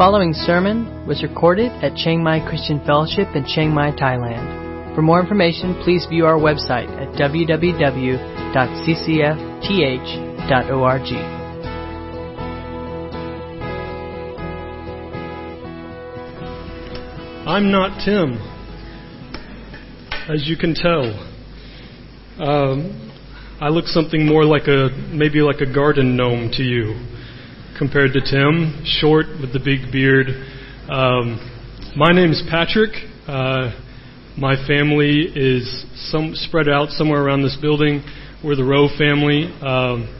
following sermon was recorded at Chiang Mai Christian Fellowship in Chiang Mai, Thailand. For more information, please view our website at www.ccfth.org. I'm not Tim, as you can tell. Um, I look something more like a maybe like a garden gnome to you compared to Tim, short with the big beard. Um, my name is Patrick. Uh, my family is some spread out somewhere around this building. We're the Rowe family. Um,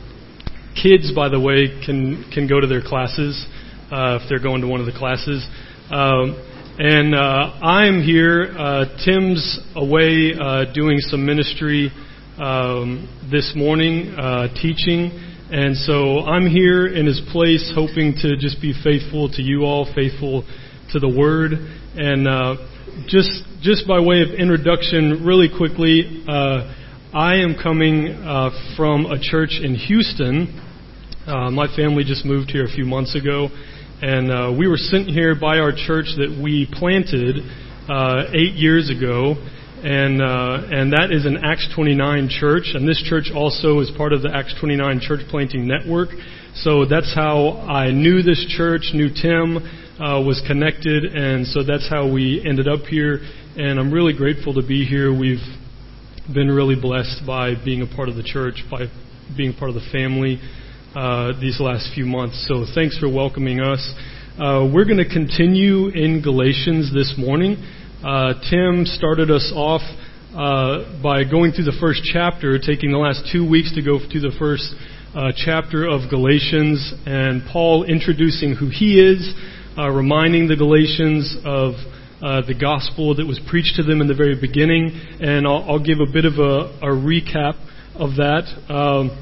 kids, by the way, can can go to their classes uh, if they're going to one of the classes. Um, and uh, I'm here. Uh, Tim's away uh, doing some ministry um, this morning, uh, teaching. And so I'm here in his place, hoping to just be faithful to you all, faithful to the word. And uh, just just by way of introduction, really quickly, uh, I am coming uh, from a church in Houston. Uh, my family just moved here a few months ago, and uh, we were sent here by our church that we planted uh, eight years ago and uh, and that is an Acts 29 church, and this church also is part of the Acts 29 church planting network. So that's how I knew this church, knew Tim, uh, was connected, and so that's how we ended up here. And I'm really grateful to be here. We've been really blessed by being a part of the church, by being part of the family uh, these last few months. So thanks for welcoming us. Uh, we're going to continue in Galatians this morning. Uh, Tim started us off uh, by going through the first chapter, taking the last two weeks to go through the first uh, chapter of Galatians, and Paul introducing who he is, uh, reminding the Galatians of uh, the gospel that was preached to them in the very beginning, and I'll, I'll give a bit of a, a recap of that. Um,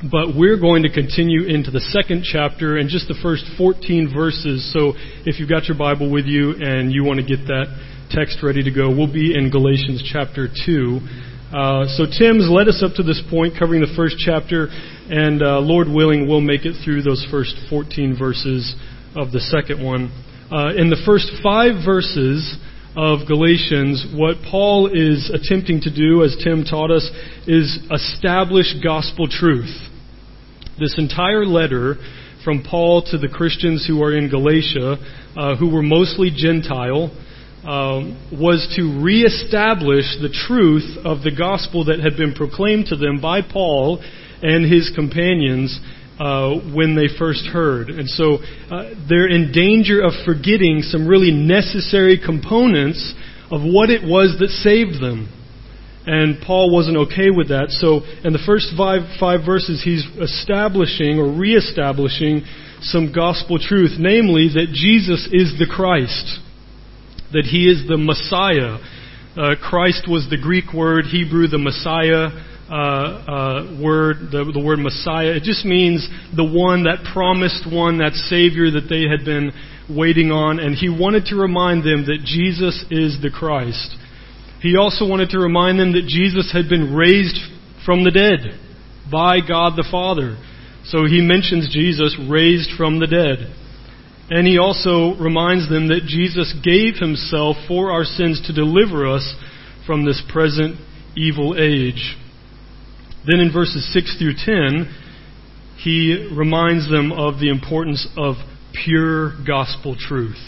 but we're going to continue into the second chapter and just the first 14 verses. So if you've got your Bible with you and you want to get that text ready to go. We'll be in Galatians chapter 2. Uh, so Tim's led us up to this point, covering the first chapter, and uh, Lord willing, we'll make it through those first 14 verses of the second one. Uh, in the first five verses of Galatians, what Paul is attempting to do, as Tim taught us, is establish gospel truth. This entire letter from Paul to the Christians who are in Galatia, uh, who were mostly Gentile, um, was to reestablish the truth of the gospel that had been proclaimed to them by Paul and his companions uh, when they first heard. And so uh, they're in danger of forgetting some really necessary components of what it was that saved them. And Paul wasn't okay with that. So in the first five, five verses, he's establishing or reestablishing some gospel truth, namely that Jesus is the Christ that he is the Messiah. Uh, Christ was the Greek word, Hebrew, the Messiah uh, uh, word, the, the word Messiah. It just means the one, that promised one, that Savior that they had been waiting on. And he wanted to remind them that Jesus is the Christ. He also wanted to remind them that Jesus had been raised from the dead by God the Father. So he mentions Jesus raised from the dead. And he also reminds them that Jesus gave himself for our sins to deliver us from this present evil age. Then in verses 6 through 10, he reminds them of the importance of pure gospel truth.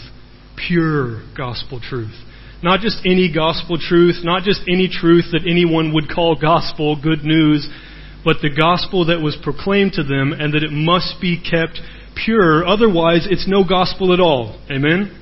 Pure gospel truth. Not just any gospel truth, not just any truth that anyone would call gospel, good news, but the gospel that was proclaimed to them and that it must be kept pure. Otherwise, it's no gospel at all. Amen?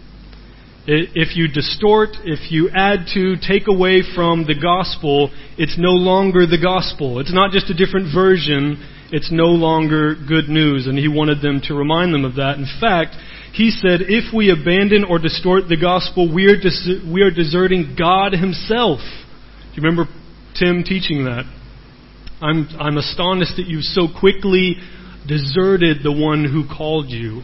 If you distort, if you add to, take away from the gospel, it's no longer the gospel. It's not just a different version. It's no longer good news. And he wanted them to remind them of that. In fact, he said, if we abandon or distort the gospel, we are, des- we are deserting God himself. Do you remember Tim teaching that? I'm, I'm astonished that you so quickly deserted the one who called you.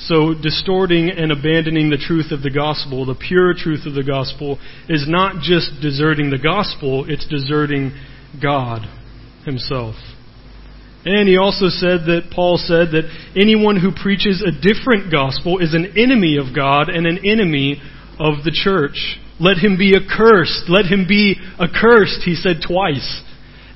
So, distorting and abandoning the truth of the gospel, the pure truth of the gospel, is not just deserting the gospel, it's deserting God Himself. And he also said that Paul said that anyone who preaches a different gospel is an enemy of God and an enemy of the church. Let him be accursed. Let him be accursed, he said twice.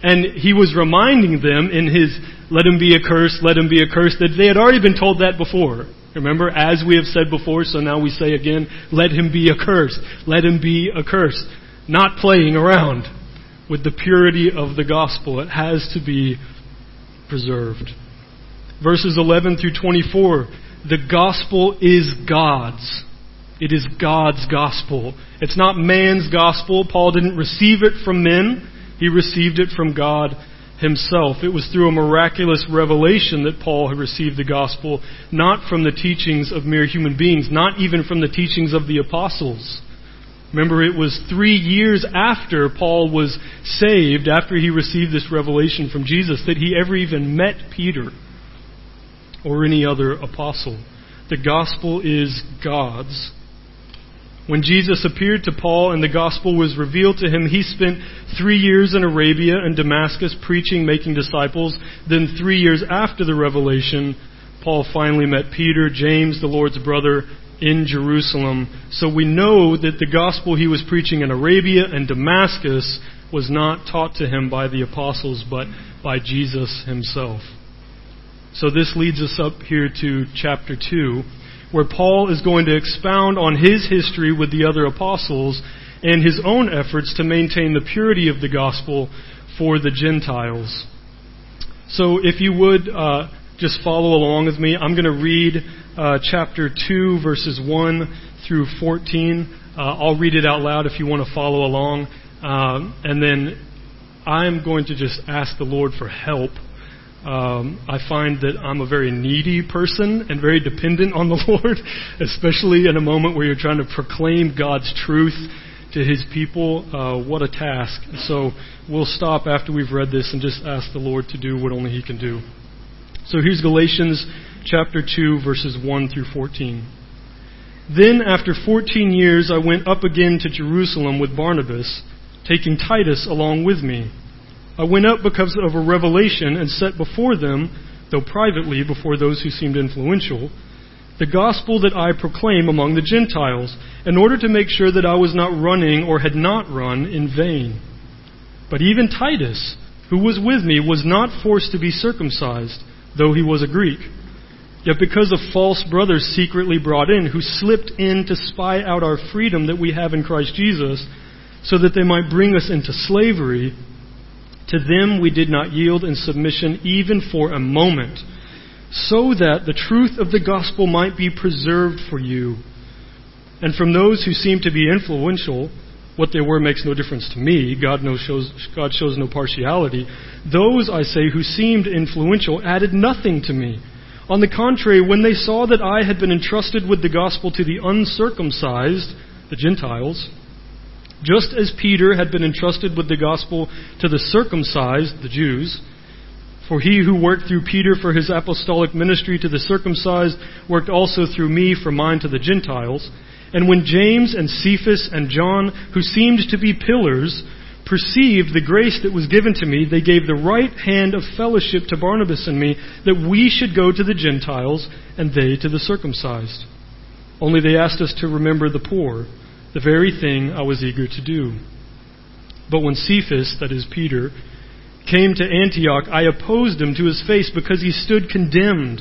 And he was reminding them in his let him be accursed, let him be accursed, that they had already been told that before. Remember, as we have said before, so now we say again, let him be accursed. Let him be accursed. Not playing around with the purity of the gospel. It has to be preserved. Verses 11 through 24. The gospel is God's. It is God's gospel. It's not man's gospel. Paul didn't receive it from men. He received it from God himself. It was through a miraculous revelation that Paul had received the gospel, not from the teachings of mere human beings, not even from the teachings of the apostles. Remember, it was three years after Paul was saved, after he received this revelation from Jesus, that he ever even met Peter or any other apostle. The gospel is God's. When Jesus appeared to Paul and the gospel was revealed to him, he spent three years in Arabia and Damascus preaching, making disciples. Then, three years after the revelation, Paul finally met Peter, James, the Lord's brother, in Jerusalem. So we know that the gospel he was preaching in Arabia and Damascus was not taught to him by the apostles, but by Jesus himself. So this leads us up here to chapter 2 where Paul is going to expound on his history with the other apostles and his own efforts to maintain the purity of the gospel for the Gentiles. So, if you would uh, just follow along with me, I'm going to read uh, chapter 2, verses 1 through 14. Uh, I'll read it out loud if you want to follow along. Um, and then I'm going to just ask the Lord for help um, I find that I'm a very needy person and very dependent on the Lord, especially in a moment where you're trying to proclaim God's truth to His people. Uh, what a task. So we'll stop after we've read this and just ask the Lord to do what only He can do. So here's Galatians chapter 2, verses 1 through 14. Then, after 14 years, I went up again to Jerusalem with Barnabas, taking Titus along with me. I went up because of a revelation and set before them, though privately before those who seemed influential, the gospel that I proclaim among the Gentiles, in order to make sure that I was not running or had not run in vain. But even Titus, who was with me, was not forced to be circumcised, though he was a Greek. Yet because of false brothers secretly brought in, who slipped in to spy out our freedom that we have in Christ Jesus, so that they might bring us into slavery, to them we did not yield in submission even for a moment, so that the truth of the gospel might be preserved for you. And from those who seem to be influential, what they were makes no difference to me. God, knows, shows, God shows no partiality. Those, I say, who seemed influential added nothing to me. On the contrary, when they saw that I had been entrusted with the gospel to the uncircumcised, the Gentiles, just as Peter had been entrusted with the gospel to the circumcised, the Jews, for he who worked through Peter for his apostolic ministry to the circumcised worked also through me for mine to the Gentiles. And when James and Cephas and John, who seemed to be pillars, perceived the grace that was given to me, they gave the right hand of fellowship to Barnabas and me, that we should go to the Gentiles and they to the circumcised. Only they asked us to remember the poor the very thing I was eager to do. But when Cephas, that is Peter, came to Antioch, I opposed him to his face because he stood condemned.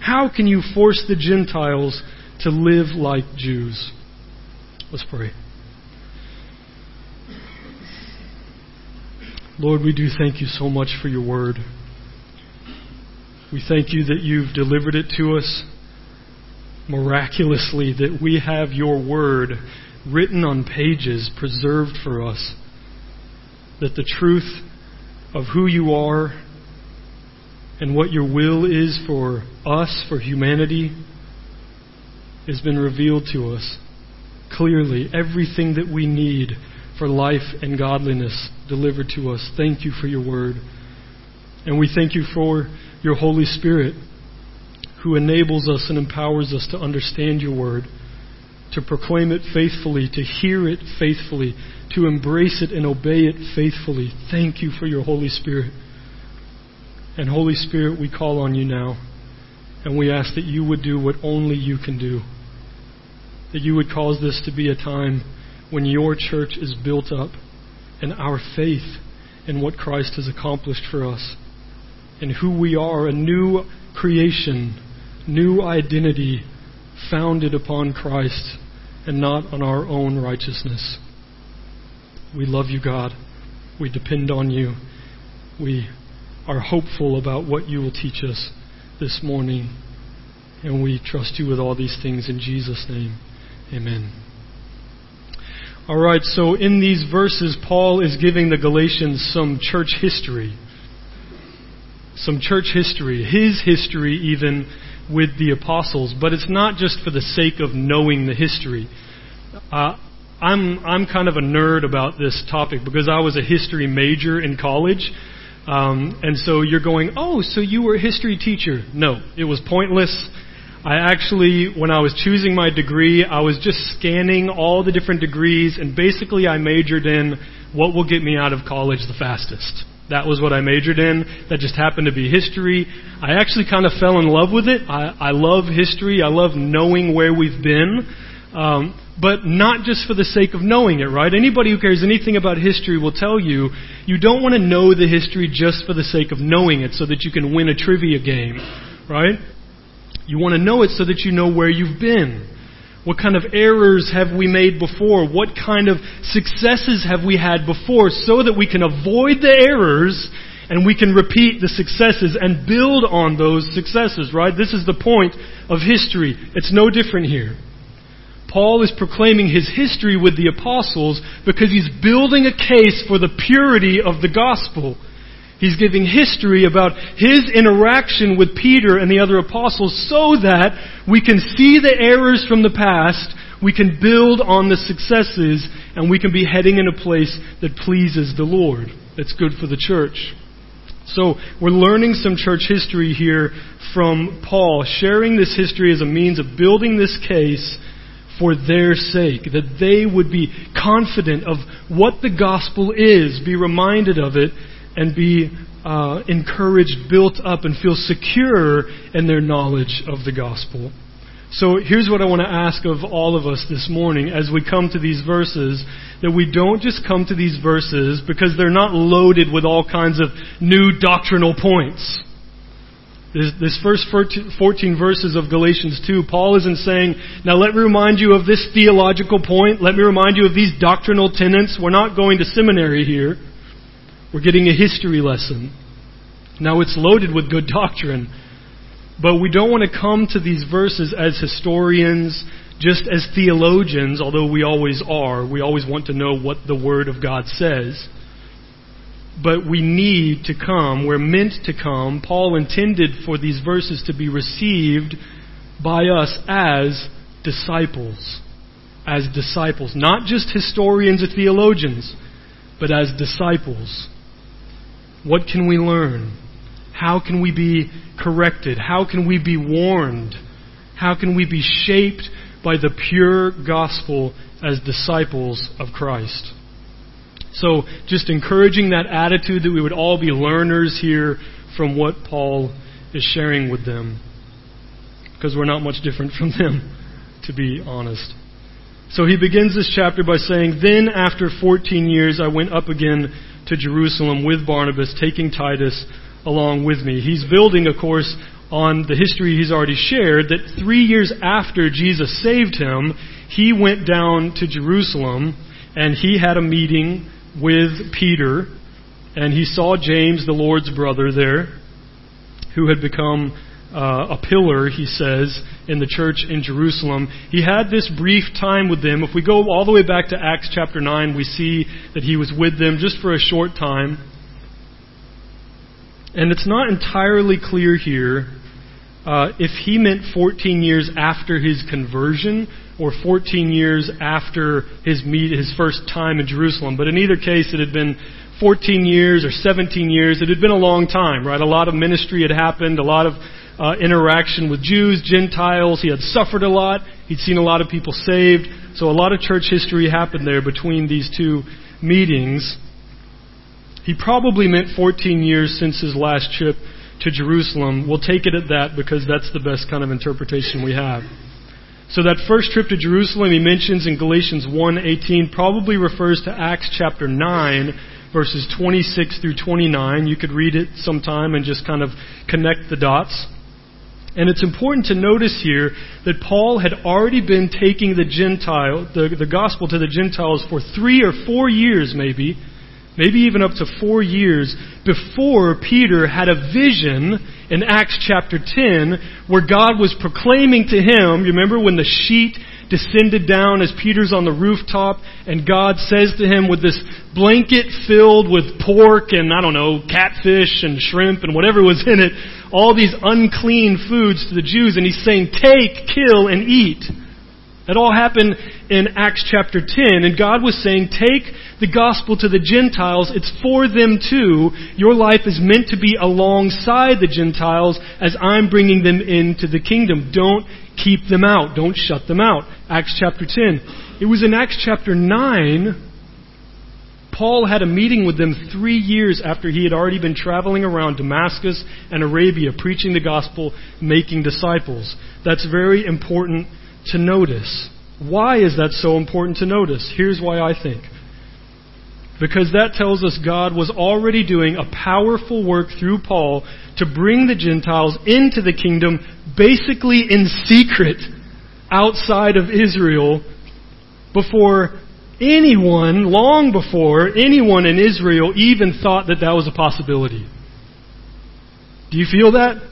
how can you force the Gentiles to live like Jews? Let's pray. Lord, we do thank you so much for your word. We thank you that you've delivered it to us miraculously that we have your word written on pages, preserved for us. That the truth of who you are and what your will is for us, for humanity, has been revealed to us clearly. Everything that we need for life and godliness delivered to us. Thank you for your word. And we thank you for your Holy Spirit who enables us and empowers us to understand your word, to proclaim it faithfully, to hear it faithfully, to embrace it and obey it faithfully. Thank you for your Holy Spirit. And Holy Spirit, we call on you now. And we ask that you would do what only you can do. That you would cause this to be a time when your church is built up and our faith in what Christ has accomplished for us and who we are, a new creation, new identity founded upon Christ and not on our own righteousness. We love you, God. We depend on you. We are hopeful about what you will teach us this morning. And we trust you with all these things in Jesus' name. Amen. All right, so in these verses, Paul is giving the Galatians some church history. Some church history, his history even with the apostles. But it's not just for the sake of knowing the history. Uh, I'm, I'm kind of a nerd about this topic because I was a history major in college. Um, and so you're going, oh, so you were a history teacher. No, it was pointless. I actually, when I was choosing my degree, I was just scanning all the different degrees, and basically I majored in what will get me out of college the fastest. That was what I majored in. That just happened to be history. I actually kind of fell in love with it. I, I love history. I love knowing where we've been. Um, but not just for the sake of knowing it, right? Anybody who cares anything about history will tell you you don't want to know the history just for the sake of knowing it so that you can win a trivia game, right? You want to know it so that you know where you've been. What kind of errors have we made before? What kind of successes have we had before so that we can avoid the errors and we can repeat the successes and build on those successes, right? This is the point of history. It's no different here. Paul is proclaiming his history with the apostles because he's building a case for the purity of the gospel. He's giving history about his interaction with Peter and the other apostles so that we can see the errors from the past, we can build on the successes, and we can be heading in a place that pleases the Lord. That's good for the church. So we're learning some church history here from Paul, sharing this history as a means of building this case for their sake, that they would be confident of what the gospel is, be reminded of it, and be uh, encouraged, built up, and feel secure in their knowledge of the gospel. So here's what I want to ask of all of us this morning as we come to these verses that we don't just come to these verses because they're not loaded with all kinds of new doctrinal points. This, this first 14 verses of Galatians 2, Paul isn't saying, now let me remind you of this theological point, let me remind you of these doctrinal tenets. We're not going to seminary here. We're getting a history lesson. Now it's loaded with good doctrine. But we don't want to come to these verses as historians, just as theologians, although we always are. We always want to know what the Word of God says. But we need to come, we're meant to come. Paul intended for these verses to be received by us as disciples. As disciples. Not just historians or theologians, but as disciples. What can we learn? How can we be corrected? How can we be warned? How can we be shaped by the pure gospel as disciples of Christ? So, just encouraging that attitude that we would all be learners here from what Paul is sharing with them. Because we're not much different from them, to be honest. So he begins this chapter by saying, Then after 14 years I went up again to Jerusalem with Barnabas, taking Titus along with me. He's building, of course, on the history he's already shared that three years after Jesus saved him, he went down to Jerusalem and he had a meeting with Peter and he saw James, the Lord's brother, there, who had become uh, a pillar, he says, in the church in Jerusalem. He had this brief time with them. If we go all the way back to Acts chapter 9, we see that he was with them just for a short time. And it's not entirely clear here uh, if he meant 14 years after his conversion or 14 years after his meet, his first time in Jerusalem. But in either case, it had been 14 years or 17 years. It had been a long time, right? A lot of ministry had happened, a lot of uh, interaction with Jews, Gentiles. He had suffered a lot. He'd seen a lot of people saved. So a lot of church history happened there between these two meetings. He probably meant 14 years since his last trip to Jerusalem. We'll take it at that because that's the best kind of interpretation we have. So that first trip to Jerusalem he mentions in Galatians 1:18 probably refers to Acts chapter 9 verses 26 through 29. You could read it sometime and just kind of connect the dots. And it's important to notice here that Paul had already been taking the Gentile, the, the gospel to the Gentiles for three or four years maybe, maybe even up to four years before Peter had a vision in Acts chapter 10 where God was proclaiming to him, you remember when the sheet descended down as Peter's on the rooftop and God says to him with this blanket filled with pork and I don't know, catfish and shrimp and whatever was in it, all these unclean foods to the Jews and he's saying, take, kill, and eat. That all happened in Acts chapter 10, and God was saying, Take the gospel to the Gentiles. It's for them too. Your life is meant to be alongside the Gentiles as I'm bringing them into the kingdom. Don't keep them out. Don't shut them out. Acts chapter 10. It was in Acts chapter 9 Paul had a meeting with them three years after he had already been traveling around Damascus and Arabia, preaching the gospel, making disciples. That's very important to notice. Why is that so important to notice? Here's why I think. Because that tells us God was already doing a powerful work through Paul to bring the Gentiles into the kingdom basically in secret outside of Israel before anyone, long before anyone in Israel even thought that that was a possibility. Do you feel that?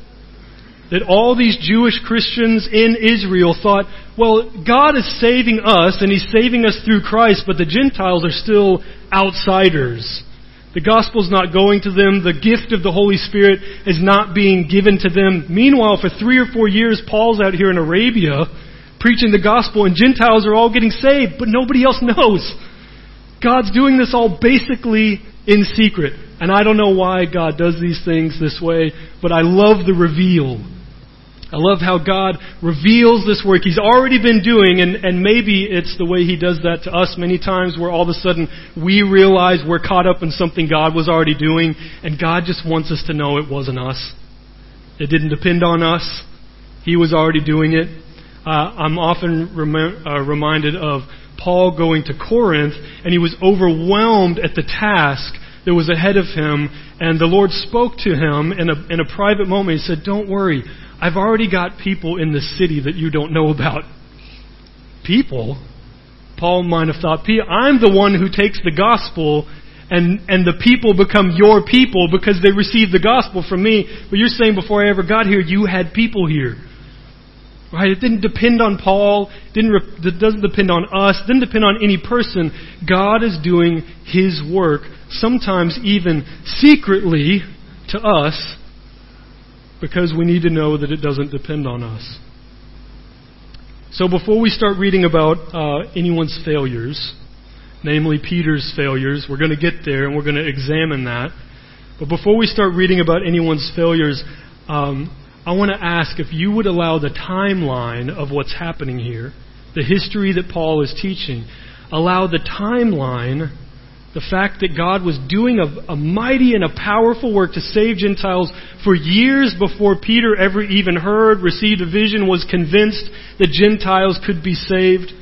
That all these Jewish Christians in Israel thought, well, God is saving us and He's saving us through Christ, but the Gentiles are still outsiders. The gospel's not going to them. The gift of the Holy Spirit is not being given to them. Meanwhile, for three or four years, Paul's out here in Arabia preaching the gospel and Gentiles are all getting saved, but nobody else knows. God's doing this all basically in secret. And I don't know why God does these things this way, but I love the reveal I love how God reveals this work He's already been doing, and, and maybe it's the way He does that to us many times where all of a sudden we realize we're caught up in something God was already doing, and God just wants us to know it wasn't us. It didn't depend on us. He was already doing it. Uh, I'm often rem- uh, reminded of Paul going to Corinth, and he was overwhelmed at the task that was ahead of him, and the Lord spoke to him in a, in a private moment. He said, Don't worry. I've already got people in the city that you don't know about. People? Paul might have thought, I'm the one who takes the gospel and, and the people become your people because they receive the gospel from me. But you're saying before I ever got here, you had people here. Right? It didn't depend on Paul. Didn't re- it doesn't depend on us. Didn't depend on any person. God is doing His work, sometimes even secretly to us, because we need to know that it doesn't depend on us. So before we start reading about uh, anyone's failures, namely Peter's failures, we're going to get there and we're going to examine that. But before we start reading about anyone's failures, um, I want to ask if you would allow the timeline of what's happening here, the history that Paul is teaching, allow the timeline the fact that God was doing a, a, mighty and a powerful work to save Gentiles for years before Peter ever even heard, received a vision, was convinced that Gentiles could be saved.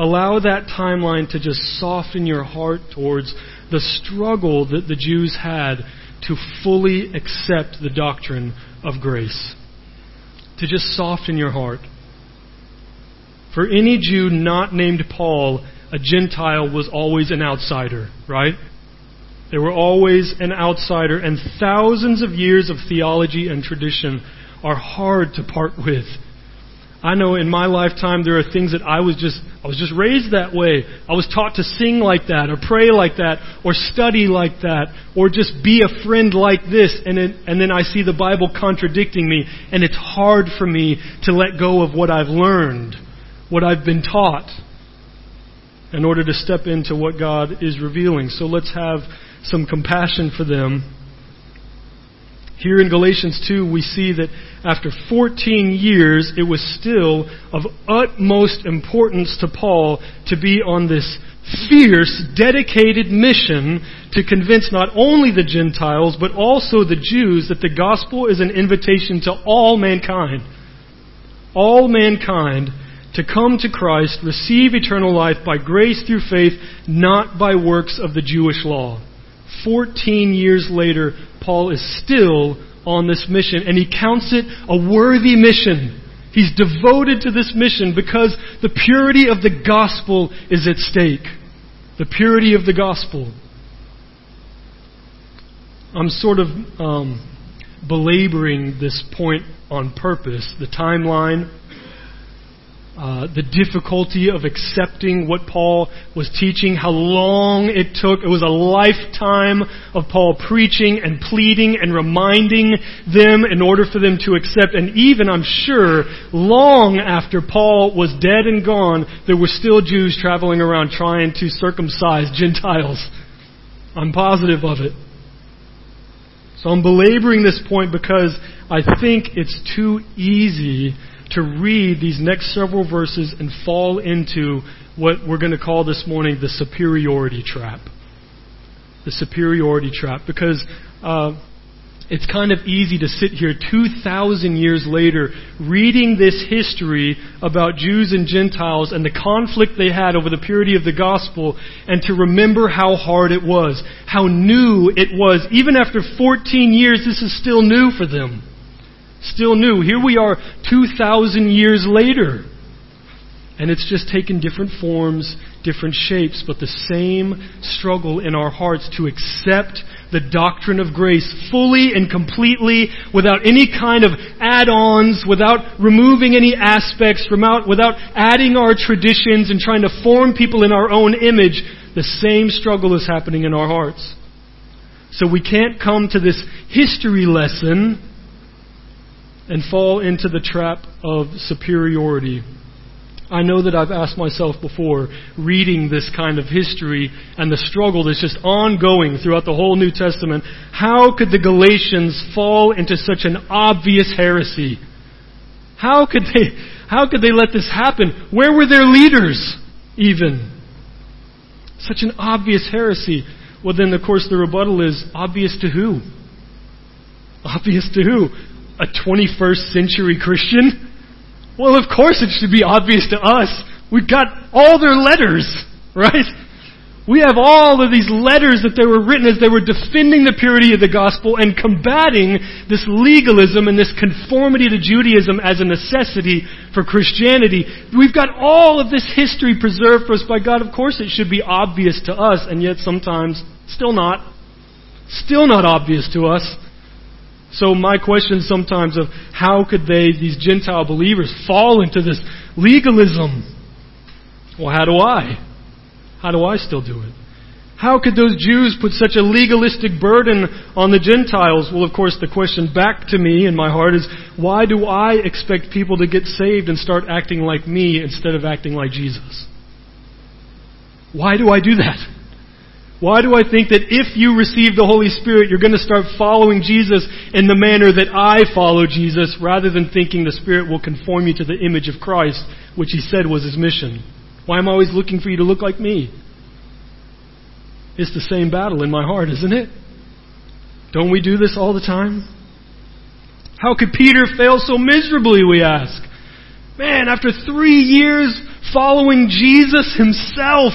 Allow that timeline to just soften your heart towards the struggle that the Jews had to fully accept the doctrine of grace. To just soften your heart. For any Jew not named Paul, a Gentile was always an outsider, right? They were always an outsider, and thousands of years of theology and tradition are hard to part with. I know in my lifetime there are things that I was just I was just raised that way. I was taught to sing like that or pray like that or study like that or just be a friend like this and then, and then I see the Bible contradicting me and it's hard for me to let go of what I've learned, what I've been taught in order to step into what God is revealing. So let's have some compassion for them here in Galatians 2, we see that after 14 years, it was still of utmost importance to Paul to be on this fierce, dedicated mission to convince not only the Gentiles, but also the Jews that the gospel is an invitation to all mankind. All mankind to come to Christ, receive eternal life by grace through faith, not by works of the Jewish law. 14 years later, Paul is still on this mission, and he counts it a worthy mission. He's devoted to this mission because the purity of the gospel is at stake. The purity of the gospel. I'm sort of um, belaboring this point on purpose. The timeline uh, the difficulty of accepting what Paul was teaching, how long it took. It was a lifetime of Paul preaching and pleading and reminding them in order for them to accept. And even, I'm sure, long after Paul was dead and gone, there were still Jews traveling around trying to circumcise Gentiles. I'm positive of it. So I'm belaboring this point because I think it's too easy to read these next several verses and fall into what we're going to call this morning the superiority trap. The superiority trap. Because uh, it's kind of easy to sit here 2,000 years later reading this history about Jews and Gentiles and the conflict they had over the purity of the gospel and to remember how hard it was, how new it was. Even after 14 years, this is still new for them still new. Here we are 2,000 years later. And it's just taken different forms, different shapes, but the same struggle in our hearts to accept the doctrine of grace fully and completely without any kind of add-ons, without removing any aspects, without, without adding our traditions and trying to form people in our own image. The same struggle is happening in our hearts. So we can't come to this history lesson and fall into the trap of superiority. I know that I've asked myself before, reading this kind of history and the struggle that's just ongoing throughout the whole New Testament, how could the Galatians fall into such an obvious heresy? How could they, how could they let this happen? Where were their leaders, even? Such an obvious heresy. Well, then, of course, the rebuttal is obvious to who? Obvious to who? A 21st century Christian? Well, of course it should be obvious to us. We've got all their letters, right? We have all of these letters that they were written as they were defending the purity of the gospel and combating this legalism and this conformity to Judaism as a necessity for Christianity. We've got all of this history preserved for us by God. Of course it should be obvious to us, and yet sometimes still not. Still not obvious to us. So my question sometimes of how could they, these Gentile believers, fall into this legalism? Well, how do I? How do I still do it? How could those Jews put such a legalistic burden on the Gentiles? Well, of course, the question back to me in my heart is, why do I expect people to get saved and start acting like me instead of acting like Jesus? Why do I do that? Why do I think that if you receive the Holy Spirit, you're going to start following Jesus in the manner that I follow Jesus, rather than thinking the Spirit will conform you to the image of Christ, which He said was His mission? Why am I always looking for you to look like me? It's the same battle in my heart, isn't it? Don't we do this all the time? How could Peter fail so miserably, we ask? Man, after three years following Jesus himself,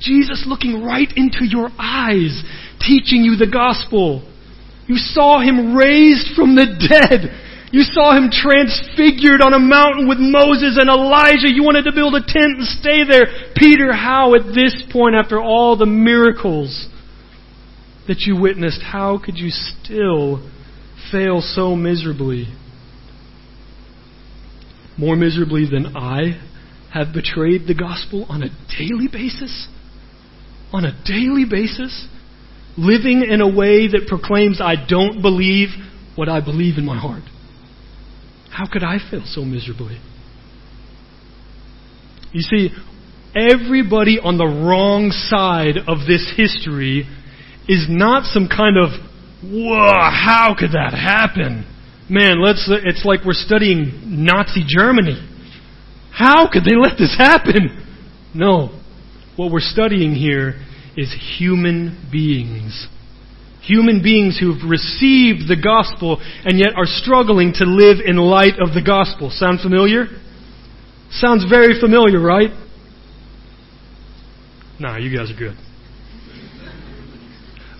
Jesus looking right into your eyes, teaching you the gospel. You saw him raised from the dead. You saw him transfigured on a mountain with Moses and Elijah. You wanted to build a tent and stay there. Peter, how at this point, after all the miracles that you witnessed, how could you still fail so miserably? more miserably than I have betrayed the gospel on a daily basis? On a daily basis? Living in a way that proclaims I don't believe what I believe in my heart. How could I fail so miserably? You see, everybody on the wrong side of this history is not some kind of, whoa, how could that happen? Man, let's, it's like we're studying Nazi Germany. How could they let this happen? No. What we're studying here is human beings. Human beings who've received the gospel and yet are struggling to live in light of the gospel. Sound familiar? Sounds very familiar, right? Nah, you guys are good.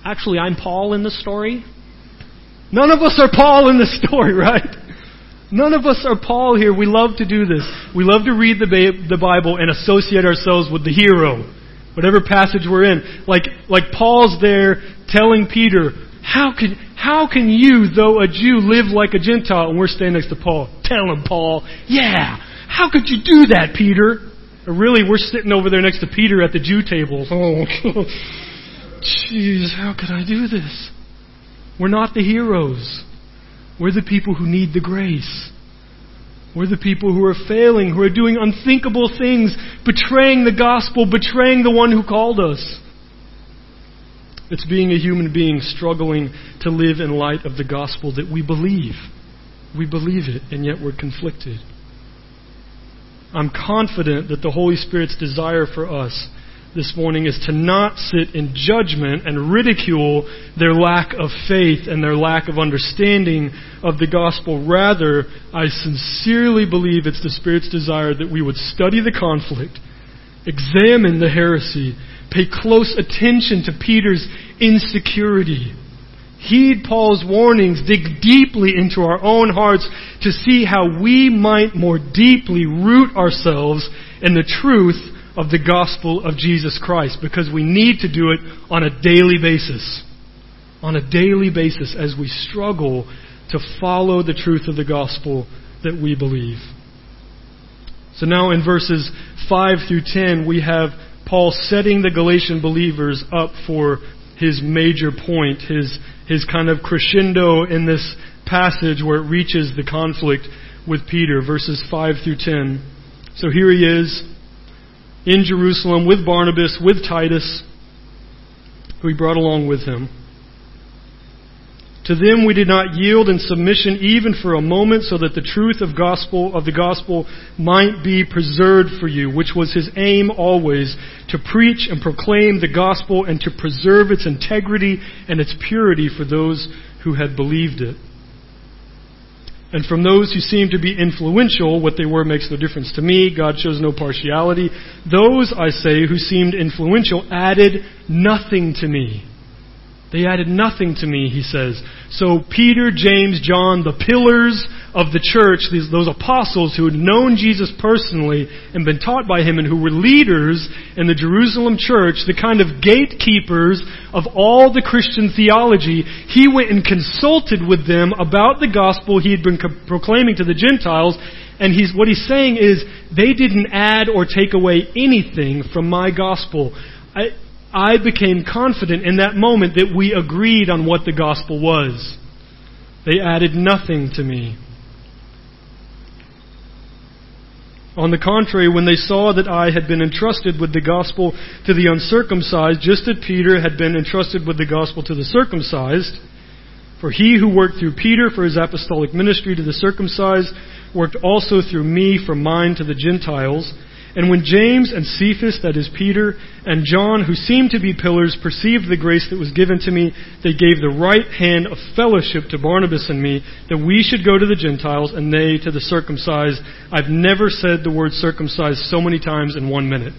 Actually, I'm Paul in the story. None of us are Paul in the story, right? None of us are Paul here. We love to do this. We love to read the, the Bible and associate ourselves with the hero, whatever passage we're in. Like, like Paul's there telling Peter, how can, how can you, though a Jew, live like a Gentile? And we're standing next to Paul. Tell him, Paul. Yeah. How could you do that, Peter? Really, we're sitting over there next to Peter at the Jew table. Oh, jeez, how could I do this? We're not the heroes. We're the people who need the grace. We're the people who are failing, who are doing unthinkable things, betraying the gospel, betraying the one who called us. It's being a human being struggling to live in light of the gospel that we believe. We believe it, and yet we're conflicted. I'm confident that the Holy Spirit's desire for us this morning is to not sit in judgment and ridicule their lack of faith and their lack of understanding of the gospel. Rather, I sincerely believe it's the Spirit's desire that we would study the conflict, examine the heresy, pay close attention to Peter's insecurity, heed Paul's warnings, dig deeply into our own hearts to see how we might more deeply root ourselves in the truth of the gospel of Jesus Christ because we need to do it on a daily basis. On a daily basis as we struggle to follow the truth of the gospel that we believe. So now in verses 5 through 10, we have Paul setting the Galatian believers up for his major point, his, his kind of crescendo in this passage where it reaches the conflict with Peter, verses 5 through 10. So here he is in Jerusalem with Barnabas, with Titus, who he brought along with him. To them we did not yield in submission even for a moment so that the truth of gospel of the gospel might be preserved for you, which was his aim always, to preach and proclaim the gospel and to preserve its integrity and its purity for those who had believed it. And from those who seemed to be influential, what they were makes no difference to me. God shows no partiality. Those, I say, who seemed influential added nothing to me. They added nothing to me, he says. So Peter, James, John, the pillars of the church, these, those apostles who had known Jesus personally and been taught by him and who were leaders in the Jerusalem church, the kind of gatekeepers of all the Christian theology, he went and consulted with them about the gospel he had been co- proclaiming to the Gentiles and he's, what he's saying is, they didn't add or take away anything from my gospel. I, I became confident in that moment that we agreed on what the gospel was. They added nothing to me. On the contrary, when they saw that I had been entrusted with the gospel to the uncircumcised, just as Peter had been entrusted with the gospel to the circumcised, for he who worked through Peter for his apostolic ministry to the circumcised worked also through me for mine to the Gentiles. And when James and Cephas, that is Peter, and John, who seemed to be pillars, perceived the grace that was given to me, they gave the right hand of fellowship to Barnabas and me, that we should go to the Gentiles and they to the circumcised. I've never said the word circumcised so many times in one minute.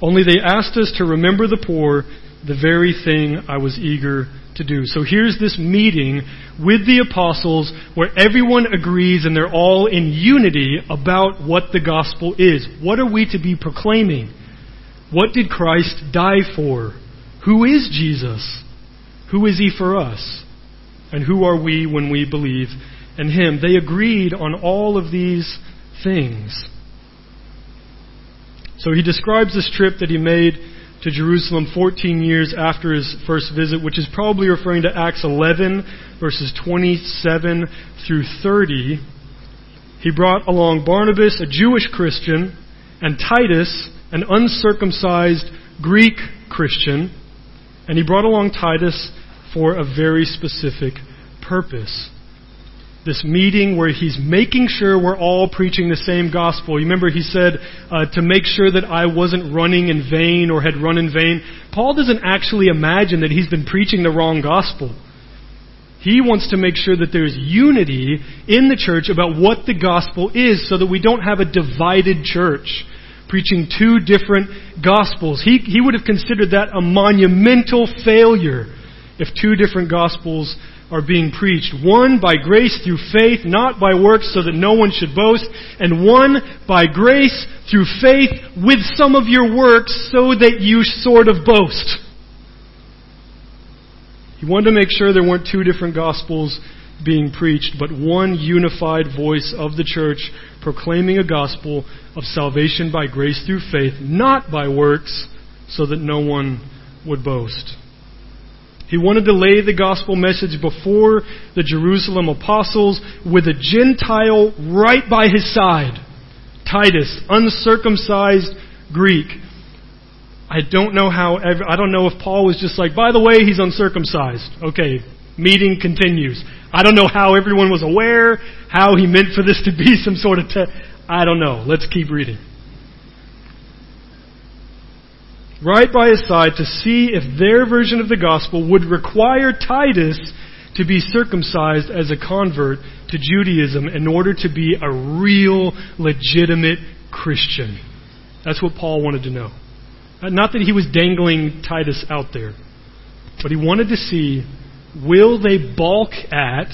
Only they asked us to remember the poor, the very thing I was eager to do. So here's this meeting with the apostles where everyone agrees and they're all in unity about what the gospel is. What are we to be proclaiming? What did Christ die for? Who is Jesus? Who is he for us? And who are we when we believe and him. They agreed on all of these things. So he describes this trip that he made to Jerusalem 14 years after his first visit, which is probably referring to Acts 11, verses 27 through 30. He brought along Barnabas, a Jewish Christian, and Titus, an uncircumcised Greek Christian. And he brought along Titus for a very specific purpose this meeting where he's making sure we're all preaching the same gospel. You remember he said uh, to make sure that I wasn't running in vain or had run in vain. Paul doesn't actually imagine that he's been preaching the wrong gospel. He wants to make sure that there's unity in the church about what the gospel is so that we don't have a divided church preaching two different gospels. He, he would have considered that a monumental failure if two different gospels are being preached. One by grace through faith, not by works, so that no one should boast. And one by grace through faith with some of your works, so that you sort of boast. He wanted to make sure there weren't two different gospels being preached, but one unified voice of the church proclaiming a gospel of salvation by grace through faith, not by works, so that no one would boast. He wanted to lay the gospel message before the Jerusalem apostles with a Gentile right by his side. Titus, uncircumcised Greek. I don't know how, I don't know if Paul was just like, by the way, he's uncircumcised. Okay, meeting continues. I don't know how everyone was aware, how he meant for this to be some sort of. I don't know. Let's keep reading. Right by his side to see if their version of the gospel would require Titus to be circumcised as a convert to Judaism in order to be a real, legitimate Christian. That's what Paul wanted to know. Uh, not that he was dangling Titus out there, but he wanted to see will they balk at,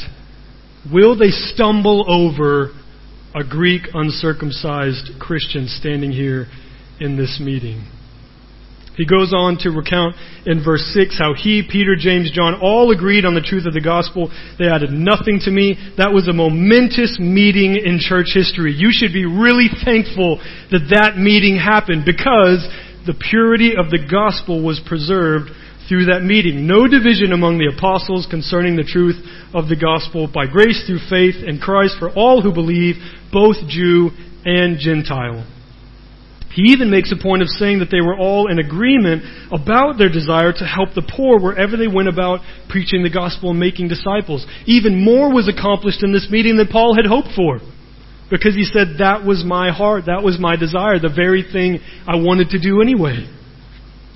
will they stumble over a Greek uncircumcised Christian standing here in this meeting? He goes on to recount in verse 6 how he, Peter, James, John all agreed on the truth of the gospel. They added nothing to me. That was a momentous meeting in church history. You should be really thankful that that meeting happened because the purity of the gospel was preserved through that meeting. No division among the apostles concerning the truth of the gospel by grace through faith in Christ for all who believe, both Jew and Gentile. He even makes a point of saying that they were all in agreement about their desire to help the poor wherever they went about preaching the gospel and making disciples. Even more was accomplished in this meeting than Paul had hoped for. Because he said, that was my heart, that was my desire, the very thing I wanted to do anyway.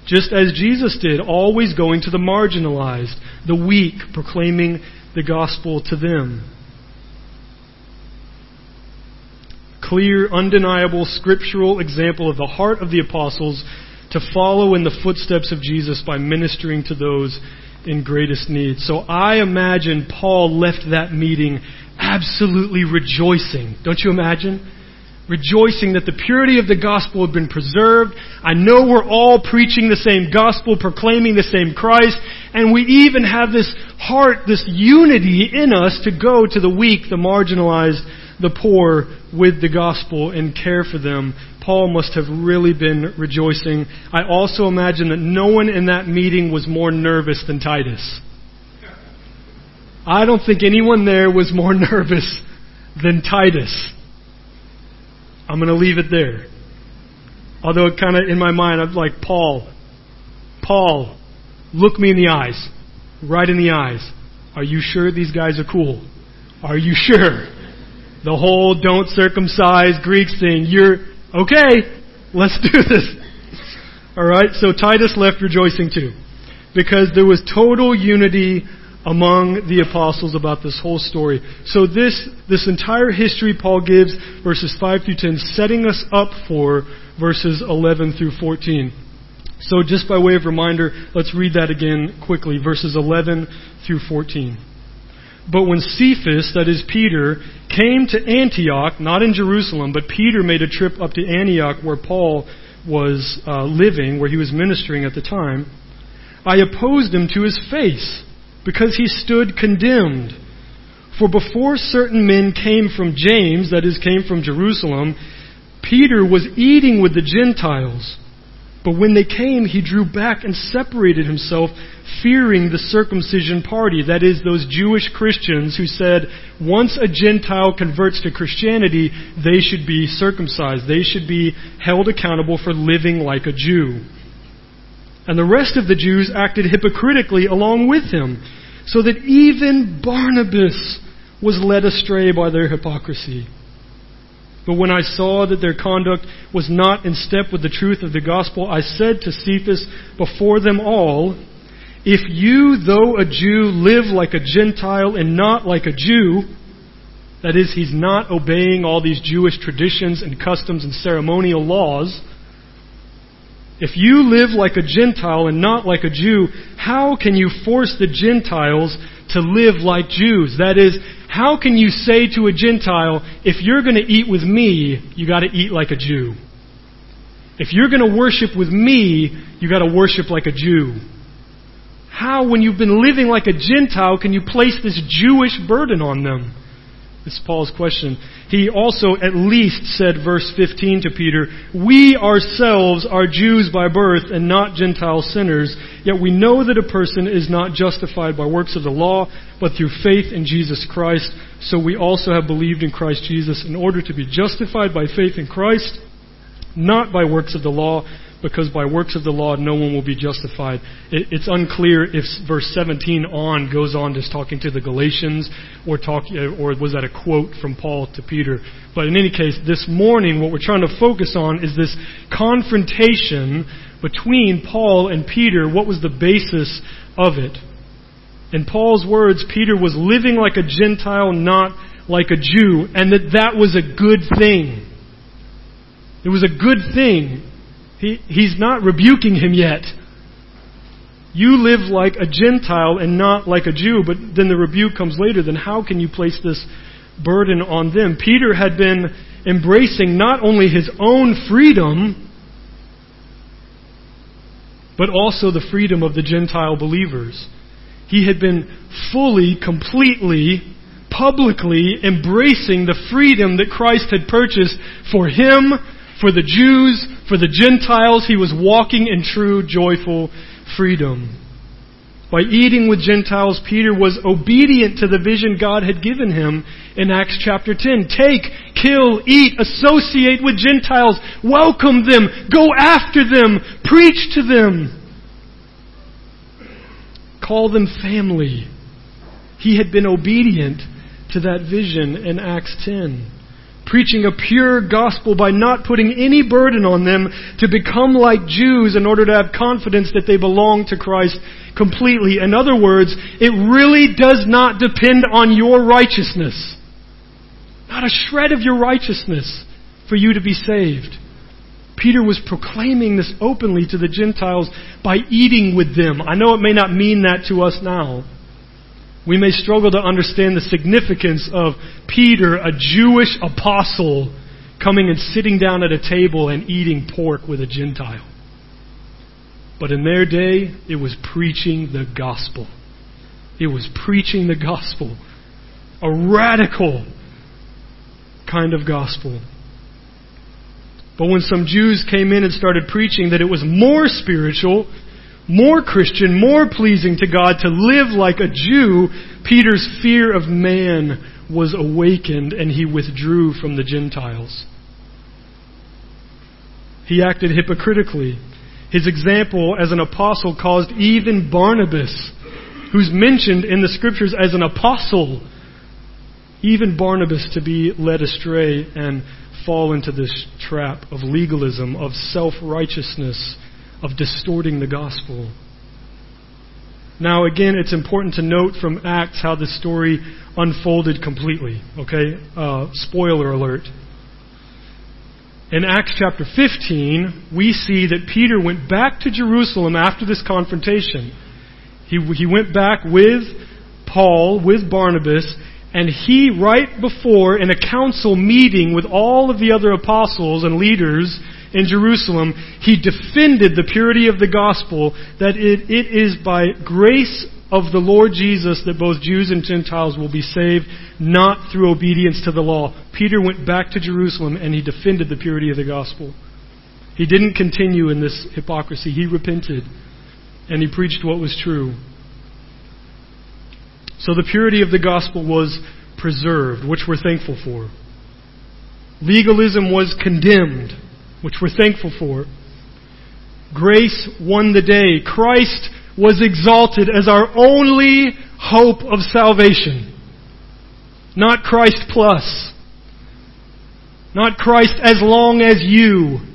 Just as Jesus did, always going to the marginalized, the weak, proclaiming the gospel to them. Clear, undeniable, scriptural example of the heart of the apostles to follow in the footsteps of Jesus by ministering to those in greatest need. So I imagine Paul left that meeting absolutely rejoicing. Don't you imagine? Rejoicing that the purity of the gospel had been preserved. I know we're all preaching the same gospel, proclaiming the same Christ, and we even have this heart, this unity in us to go to the weak, the marginalized, the poor with the gospel and care for them, Paul must have really been rejoicing. I also imagine that no one in that meeting was more nervous than Titus. I don't think anyone there was more nervous than Titus. I'm going to leave it there. Although it kind of in my mind, I'm like, Paul, Paul, look me in the eyes, right in the eyes. Are you sure these guys are cool? Are you sure? The whole don't circumcise Greeks thing. You're, okay, let's do this. Alright, so Titus left rejoicing too. Because there was total unity among the apostles about this whole story. So this, this entire history Paul gives, verses 5 through 10, setting us up for verses 11 through 14. So just by way of reminder, let's read that again quickly, verses 11 through 14. But when Cephas, that is Peter, came to Antioch, not in Jerusalem, but Peter made a trip up to Antioch where Paul was uh, living, where he was ministering at the time, I opposed him to his face because he stood condemned. For before certain men came from James, that is, came from Jerusalem, Peter was eating with the Gentiles. But when they came, he drew back and separated himself, fearing the circumcision party. That is, those Jewish Christians who said, once a Gentile converts to Christianity, they should be circumcised. They should be held accountable for living like a Jew. And the rest of the Jews acted hypocritically along with him, so that even Barnabas was led astray by their hypocrisy. But when I saw that their conduct was not in step with the truth of the gospel, I said to Cephas before them all, If you, though a Jew, live like a Gentile and not like a Jew, that is, he's not obeying all these Jewish traditions and customs and ceremonial laws, if you live like a Gentile and not like a Jew, how can you force the Gentiles to live like Jews? That is, how can you say to a Gentile, if you're going to eat with me, you got to eat like a Jew? If you're going to worship with me, you got to worship like a Jew. How, when you've been living like a Gentile, can you place this Jewish burden on them? This is Paul's question. He also at least said, verse 15 to Peter, We ourselves are Jews by birth and not Gentile sinners, yet we know that a person is not justified by works of the law, but through faith in Jesus Christ. So we also have believed in Christ Jesus in order to be justified by faith in Christ, not by works of the law, because by works of the law no one will be justified. It, it's unclear if verse 17 on goes on just talking to the Galatians or talk, or was that a quote from Paul to Peter. But in any case, this morning what we're trying to focus on is this confrontation between Paul and Peter. What was the basis of it? In Paul's words, Peter was living like a Gentile, not like a Jew, and that that was a good thing. It was a good thing he, he's not rebuking him yet. You live like a Gentile and not like a Jew, but then the rebuke comes later. Then how can you place this burden on them? Peter had been embracing not only his own freedom, but also the freedom of the Gentile believers. He had been fully, completely, publicly embracing the freedom that Christ had purchased for him for the Jews, for the Gentiles, he was walking in true, joyful freedom. By eating with Gentiles, Peter was obedient to the vision God had given him in Acts chapter 10. Take, kill, eat, associate with Gentiles, welcome them, go after them, preach to them. Call them family. He had been obedient to that vision in Acts 10 preaching a pure gospel by not putting any burden on them to become like Jews in order to have confidence that they belong to Christ completely. In other words, it really does not depend on your righteousness. Not a shred of your righteousness for you to be saved. Peter was proclaiming this openly to the Gentiles by eating with them. I know it may not mean that to us now. We may struggle to understand the significance of Peter, a Jewish apostle, coming and sitting down at a table and eating pork with a Gentile. But in their day, it was preaching the gospel. It was preaching the gospel. A radical kind of gospel. But when some Jews came in and started preaching that it was more spiritual more Christian, more pleasing to God to live like a Jew, Peter's fear of man was awakened and he withdrew from the Gentiles. He acted hypocritically. His example as an apostle caused even Barnabas, who's mentioned in the scriptures as an apostle, even Barnabas to be led astray and fall into this trap of legalism, of self righteousness, of distorting the gospel. Now, again, it's important to note from Acts how the story unfolded completely. Okay? Uh, spoiler alert. In Acts chapter 15, we see that Peter went back to Jerusalem after this confrontation. He, he went back with Paul, with Barnabas, and he, right before, in a council meeting with all of the other apostles and leaders, in Jerusalem, he defended the purity of the gospel, that it, it is by grace of the Lord Jesus that both Jews and Gentiles will be saved, not through obedience to the law. Peter went back to Jerusalem and he defended the purity of the gospel. He didn't continue in this hypocrisy. He repented and he preached what was true. So the purity of the gospel was preserved, which we're thankful for. Legalism was condemned, which we're thankful for. Grace won the day. Christ was exalted as our only hope of salvation. Not Christ plus. Not Christ as long as you.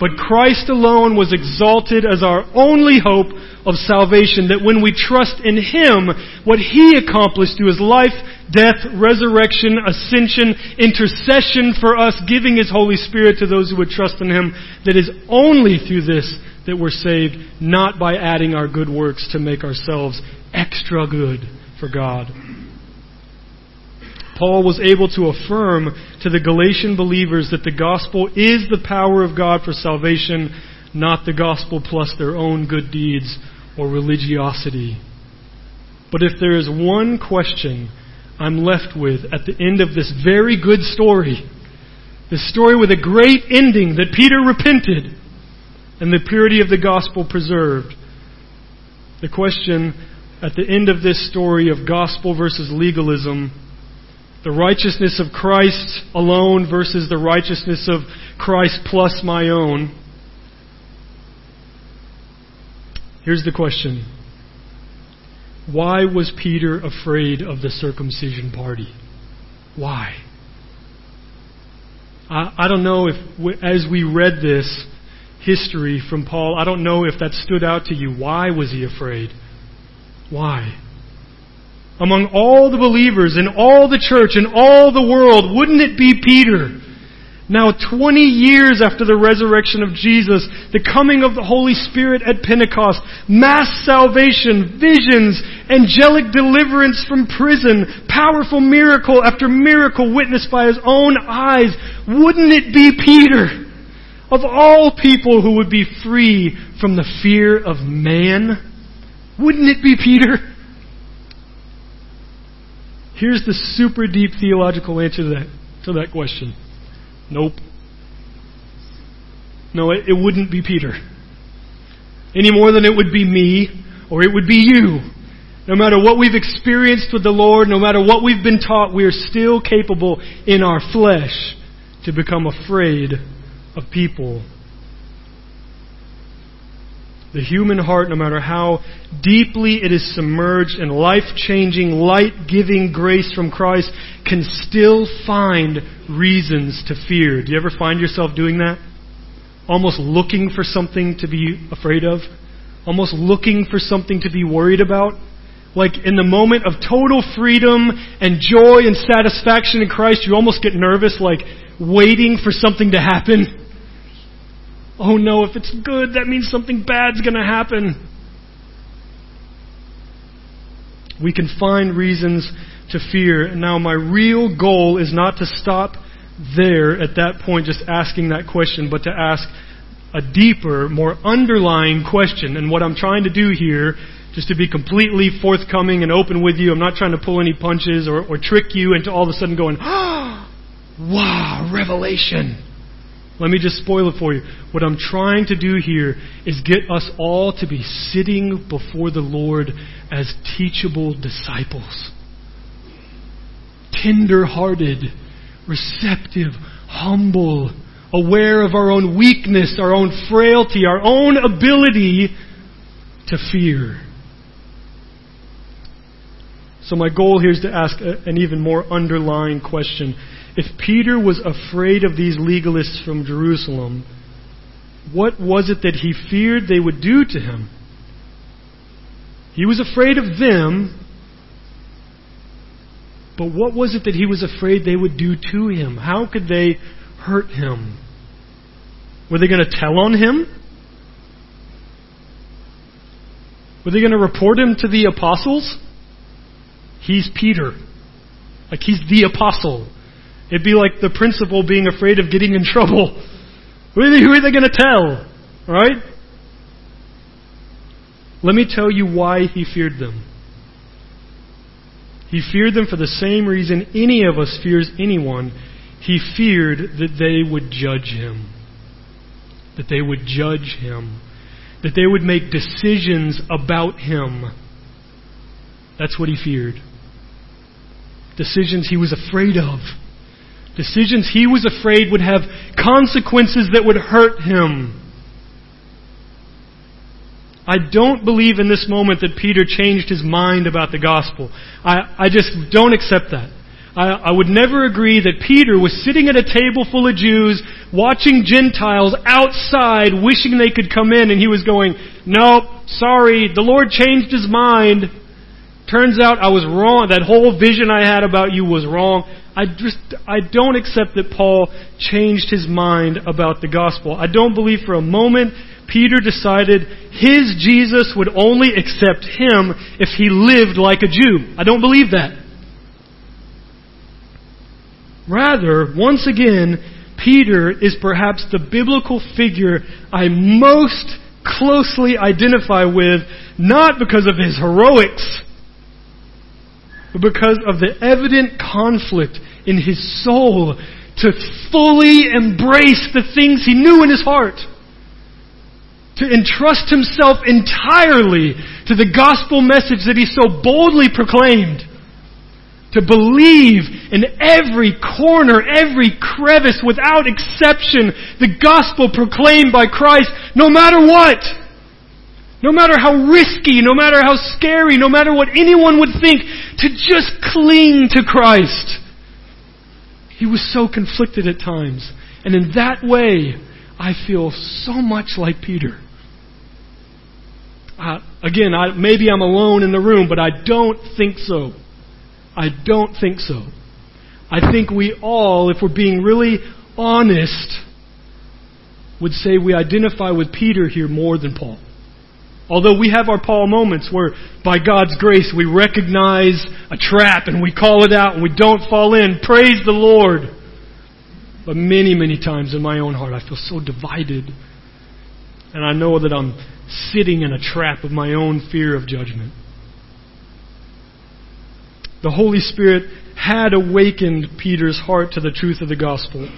But Christ alone was exalted as our only hope of salvation, that when we trust in Him, what He accomplished through His life, death, resurrection, ascension, intercession for us, giving His Holy Spirit to those who would trust in Him, that is only through this that we're saved, not by adding our good works to make ourselves extra good for God. Paul was able to affirm to the Galatian believers that the gospel is the power of God for salvation, not the gospel plus their own good deeds or religiosity. But if there is one question I'm left with at the end of this very good story, this story with a great ending that Peter repented, and the purity of the gospel preserved. The question at the end of this story of gospel versus legalism, the righteousness of Christ alone versus the righteousness of Christ plus my own. Here's the question. Why was Peter afraid of the circumcision party? Why? I, I don't know if, as we read this, history from Paul. I don't know if that stood out to you. Why was he afraid? Why? Among all the believers in all the church in all the world, wouldn't it be Peter? Now 20 years after the resurrection of Jesus, the coming of the Holy Spirit at Pentecost, mass salvation, visions, angelic deliverance from prison, powerful miracle after miracle witnessed by his own eyes, wouldn't it be Peter? of all people who would be free from the fear of man? Wouldn't it be Peter? Here's the super deep theological answer to that, to that question. Nope. No, it, it wouldn't be Peter. Any more than it would be me or it would be you. No matter what we've experienced with the Lord, no matter what we've been taught, we are still capable in our flesh to become afraid of people. The human heart, no matter how deeply it is submerged in life changing, light giving grace from Christ, can still find reasons to fear. Do you ever find yourself doing that? Almost looking for something to be afraid of? Almost looking for something to be worried about? Like in the moment of total freedom and joy and satisfaction in Christ, you almost get nervous, like waiting for something to happen oh no, if it's good, that means something bad's going to happen. We can find reasons to fear. Now, my real goal is not to stop there at that point, just asking that question, but to ask a deeper, more underlying question. And what I'm trying to do here, just to be completely forthcoming and open with you, I'm not trying to pull any punches or, or trick you into all of a sudden going, ah, wow, revelation. Let me just spoil it for you. What I'm trying to do here is get us all to be sitting before the Lord as teachable disciples. Tender hearted, receptive, humble, aware of our own weakness, our own frailty, our own ability to fear. So, my goal here is to ask an even more underlying question if Peter was afraid of these legalists from Jerusalem, what was it that he feared they would do to him? He was afraid of them, but what was it that he was afraid they would do to him? How could they hurt him? Were they going to tell on him? Were they going to report him to the apostles? He's Peter. Like he's the apostle. It'd be like the principal being afraid of getting in trouble. Who are they, they going to tell? Right? Let me tell you why he feared them. He feared them for the same reason any of us fears anyone. He feared that they would judge him. That they would judge him. That they would make decisions about him. That's what he feared. Decisions he was afraid of. Decisions he was afraid would have consequences that would hurt him. I don't believe in this moment that Peter changed his mind about the gospel. I, I just don't accept that. I, I would never agree that Peter was sitting at a table full of Jews, watching Gentiles outside, wishing they could come in, and he was going, Nope, sorry, the Lord changed his mind. Turns out I was wrong. That whole vision I had about you was wrong. I just, I don't accept that Paul changed his mind about the gospel. I don't believe for a moment Peter decided his Jesus would only accept him if he lived like a Jew. I don't believe that. Rather, once again, Peter is perhaps the biblical figure I most closely identify with, not because of his heroics, but because of the evident conflict in his soul to fully embrace the things he knew in his heart to entrust himself entirely to the gospel message that he so boldly proclaimed. To believe in every corner, every crevice, without exception, the gospel proclaimed by Christ, no matter what. No matter how risky, no matter how scary, no matter what anyone would think, to just cling to Christ. He was so conflicted at times. And in that way, I feel so much like Peter. Uh, again, I, maybe I'm alone in the room, but I don't think so. I don't think so. I think we all, if we're being really honest, would say we identify with Peter here more than Paul. Although we have our Paul moments where, by God's grace, we recognize a trap and we call it out and we don't fall in. Praise the Lord. But many, many times in my own heart, I feel so divided. And I know that I'm sitting in a trap of my own fear of judgment. The Holy Spirit had awakened Peter's heart to the truth of the gospel.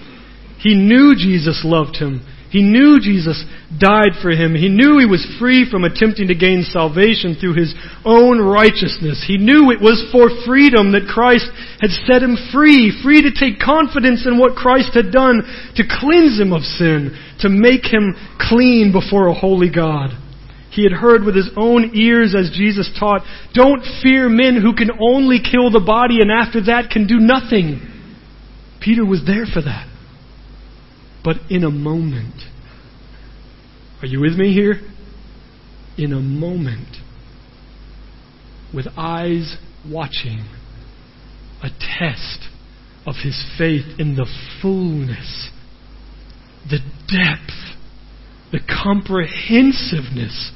He knew Jesus loved him. He knew Jesus died for him. He knew he was free from attempting to gain salvation through his own righteousness. He knew it was for freedom that Christ had set him free, free to take confidence in what Christ had done to cleanse him of sin, to make him clean before a holy God. He had heard with his own ears as Jesus taught, Don't fear men who can only kill the body and after that can do nothing. Peter was there for that. But in a moment, are you with me here? In a moment, with eyes watching, a test of his faith in the fullness, the depth, the comprehensiveness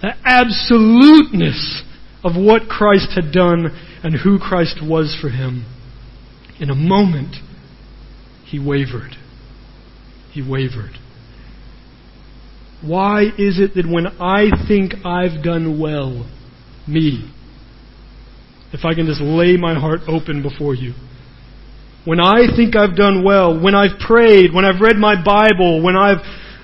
the absoluteness of what Christ had done and who Christ was for him. In a moment, he wavered. He wavered. Why is it that when I think I've done well, me, if I can just lay my heart open before you, when I think I've done well, when I've prayed, when I've read my Bible, when I've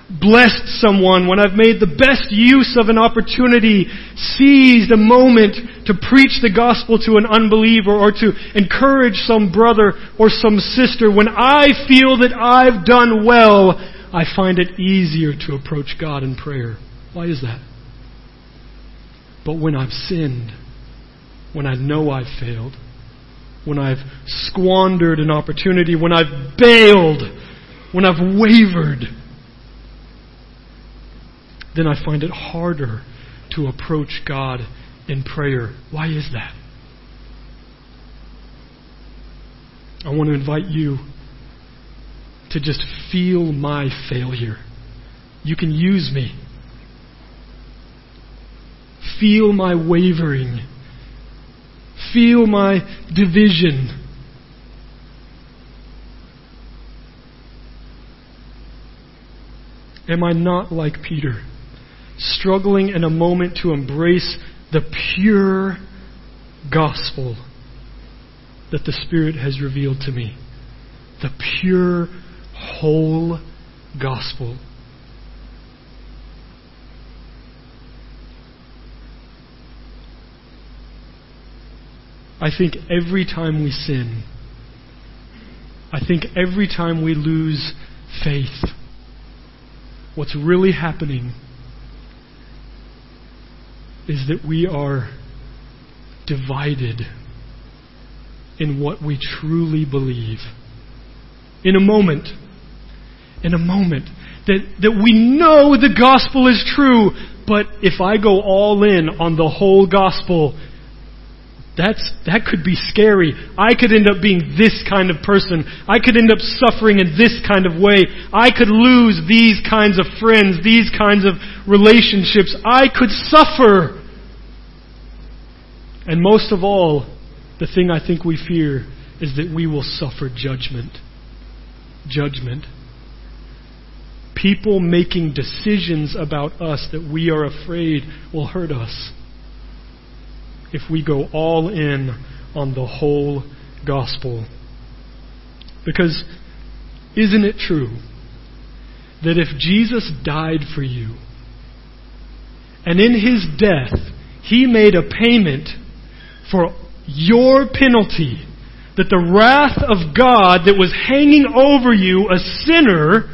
blessed someone, when I've made the best use of an opportunity, seized a moment to preach the gospel to an unbeliever or to encourage some brother or some sister, when I feel that I've done well, I find it easier to approach God in prayer. Why is that? But when I've sinned, when I know I've failed, when I've squandered an opportunity, when I've bailed, when I've wavered, then I find it harder to approach God in prayer. Why is that? I want to invite you to just feel my failure. You can use me. Feel my wavering. Feel my division. Am I not like Peter? Struggling in a moment to embrace the pure gospel that the Spirit has revealed to me. The pure, whole gospel. I think every time we sin, I think every time we lose faith, what's really happening is that we are divided in what we truly believe. In a moment, in a moment, that, that we know the gospel is true, but if I go all in on the whole gospel, that's, that could be scary. I could end up being this kind of person. I could end up suffering in this kind of way. I could lose these kinds of friends, these kinds of relationships. I could suffer. And most of all, the thing I think we fear is that we will suffer judgment. Judgment. People making decisions about us that we are afraid will hurt us if we go all in on the whole gospel. Because isn't it true that if Jesus died for you, and in his death, he made a payment for your penalty, that the wrath of God that was hanging over you, a sinner,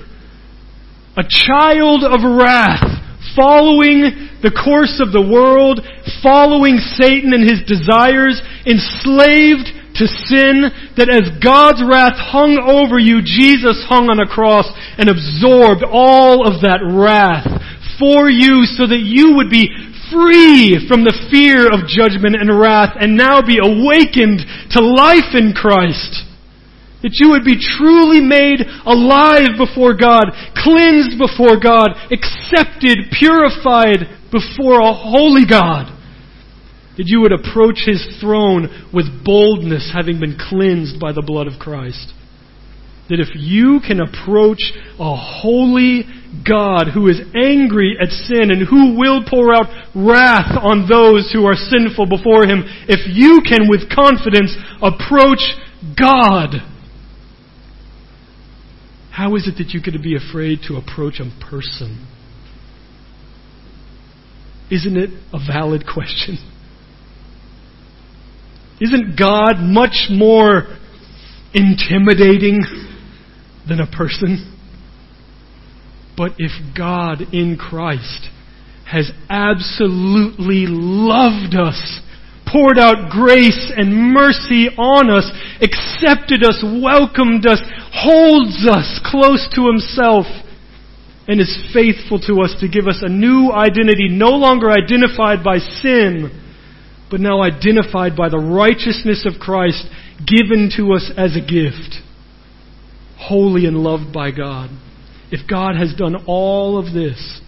a child of wrath, following the course of the world, following Satan and his desires, enslaved to sin, that as God's wrath hung over you, Jesus hung on a cross and absorbed all of that wrath for you so that you would be free from the fear of judgment and wrath and now be awakened to life in Christ. That you would be truly made alive before God, cleansed before God, accepted, purified before a holy God. That you would approach His throne with boldness, having been cleansed by the blood of Christ. That if you can approach a holy God who is angry at sin and who will pour out wrath on those who are sinful before Him, if you can with confidence approach God, how is it that you could be afraid to approach a person? Isn't it a valid question? Isn't God much more intimidating than a person? But if God in Christ has absolutely loved us poured out grace and mercy on us, accepted us, welcomed us, holds us close to himself, and is faithful to us to give us a new identity, no longer identified by sin, but now identified by the righteousness of Christ given to us as a gift, holy and loved by God. If God has done all of this,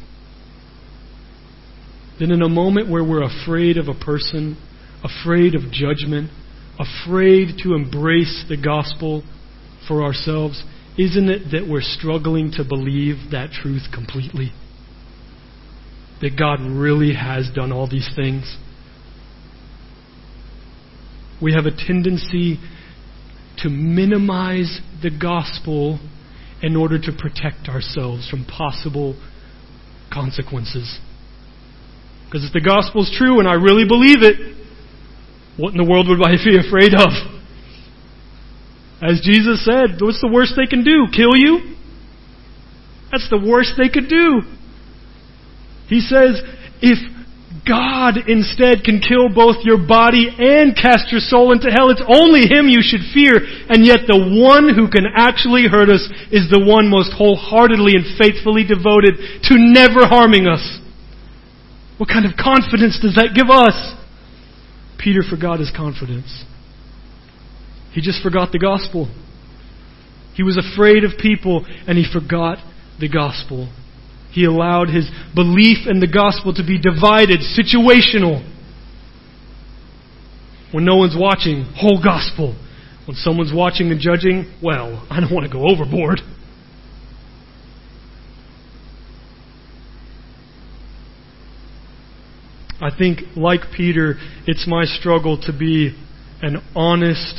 then in a moment where we're afraid of a person, afraid of judgment, afraid to embrace the gospel for ourselves, isn't it that we're struggling to believe that truth completely? That God really has done all these things? We have a tendency to minimize the gospel in order to protect ourselves from possible consequences. Because if the gospel's true and I really believe it, what in the world would I be afraid of? As Jesus said, what's the worst they can do? Kill you? That's the worst they could do. He says, if God instead can kill both your body and cast your soul into hell, it's only Him you should fear. And yet the one who can actually hurt us is the one most wholeheartedly and faithfully devoted to never harming us. What kind of confidence does that give us? Peter forgot his confidence. He just forgot the gospel. He was afraid of people and he forgot the gospel. He allowed his belief in the gospel to be divided, situational. When no one's watching, whole gospel. When someone's watching and judging, well, I don't want to go overboard. I think, like Peter, it's my struggle to be an honest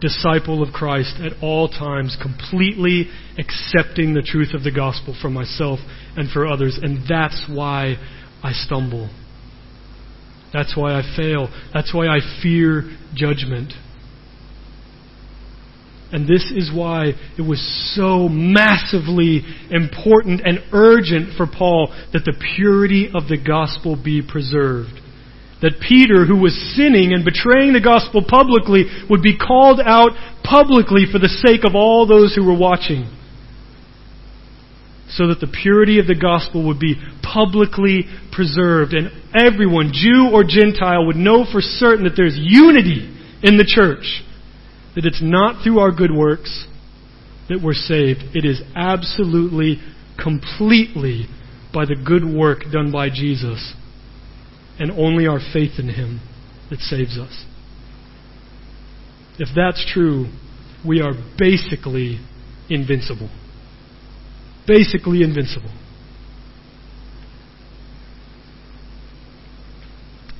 disciple of Christ at all times, completely accepting the truth of the gospel for myself and for others. And that's why I stumble. That's why I fail. That's why I fear judgment. And this is why it was so massively important and urgent for Paul that the purity of the gospel be preserved. That Peter, who was sinning and betraying the gospel publicly, would be called out publicly for the sake of all those who were watching. So that the purity of the gospel would be publicly preserved and everyone, Jew or Gentile, would know for certain that there's unity in the church that it's not through our good works that we're saved. It is absolutely, completely by the good work done by Jesus and only our faith in Him that saves us. If that's true, we are basically invincible. Basically invincible.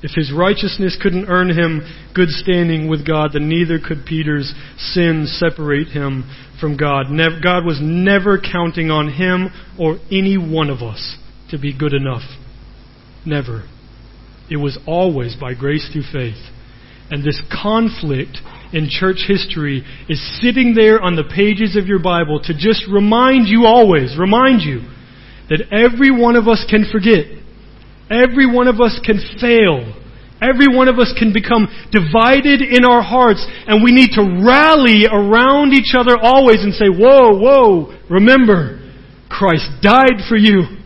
If his righteousness couldn't earn him good standing with God, then neither could Peter's sin separate him from God. God was never counting on him or any one of us to be good enough. Never. It was always by grace through faith. And this conflict in church history is sitting there on the pages of your Bible to just remind you always, remind you that every one of us can forget Every one of us can fail. Every one of us can become divided in our hearts, and we need to rally around each other always and say, Whoa, whoa, remember, Christ died for you.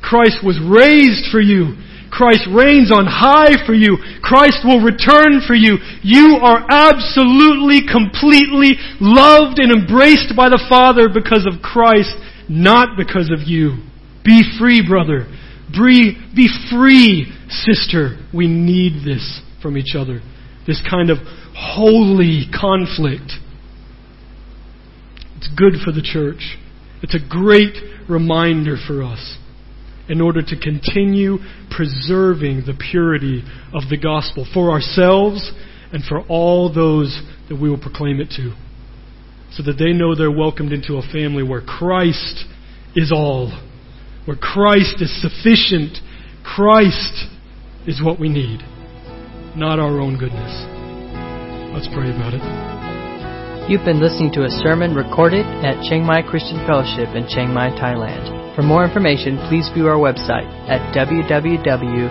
Christ was raised for you. Christ reigns on high for you. Christ will return for you. You are absolutely, completely loved and embraced by the Father because of Christ, not because of you. Be free, brother. Be, free, sister. We need this from each other. This kind of holy conflict. It's good for the church. It's a great reminder for us in order to continue preserving the purity of the gospel for ourselves and for all those that we will proclaim it to. So that they know they're welcomed into a family where Christ is all where Christ is sufficient. Christ is what we need, not our own goodness. Let's pray about it. You've been listening to a sermon recorded at Chiang Mai Christian Fellowship in Chiang Mai, Thailand. For more information, please view our website at www.ccfth.org.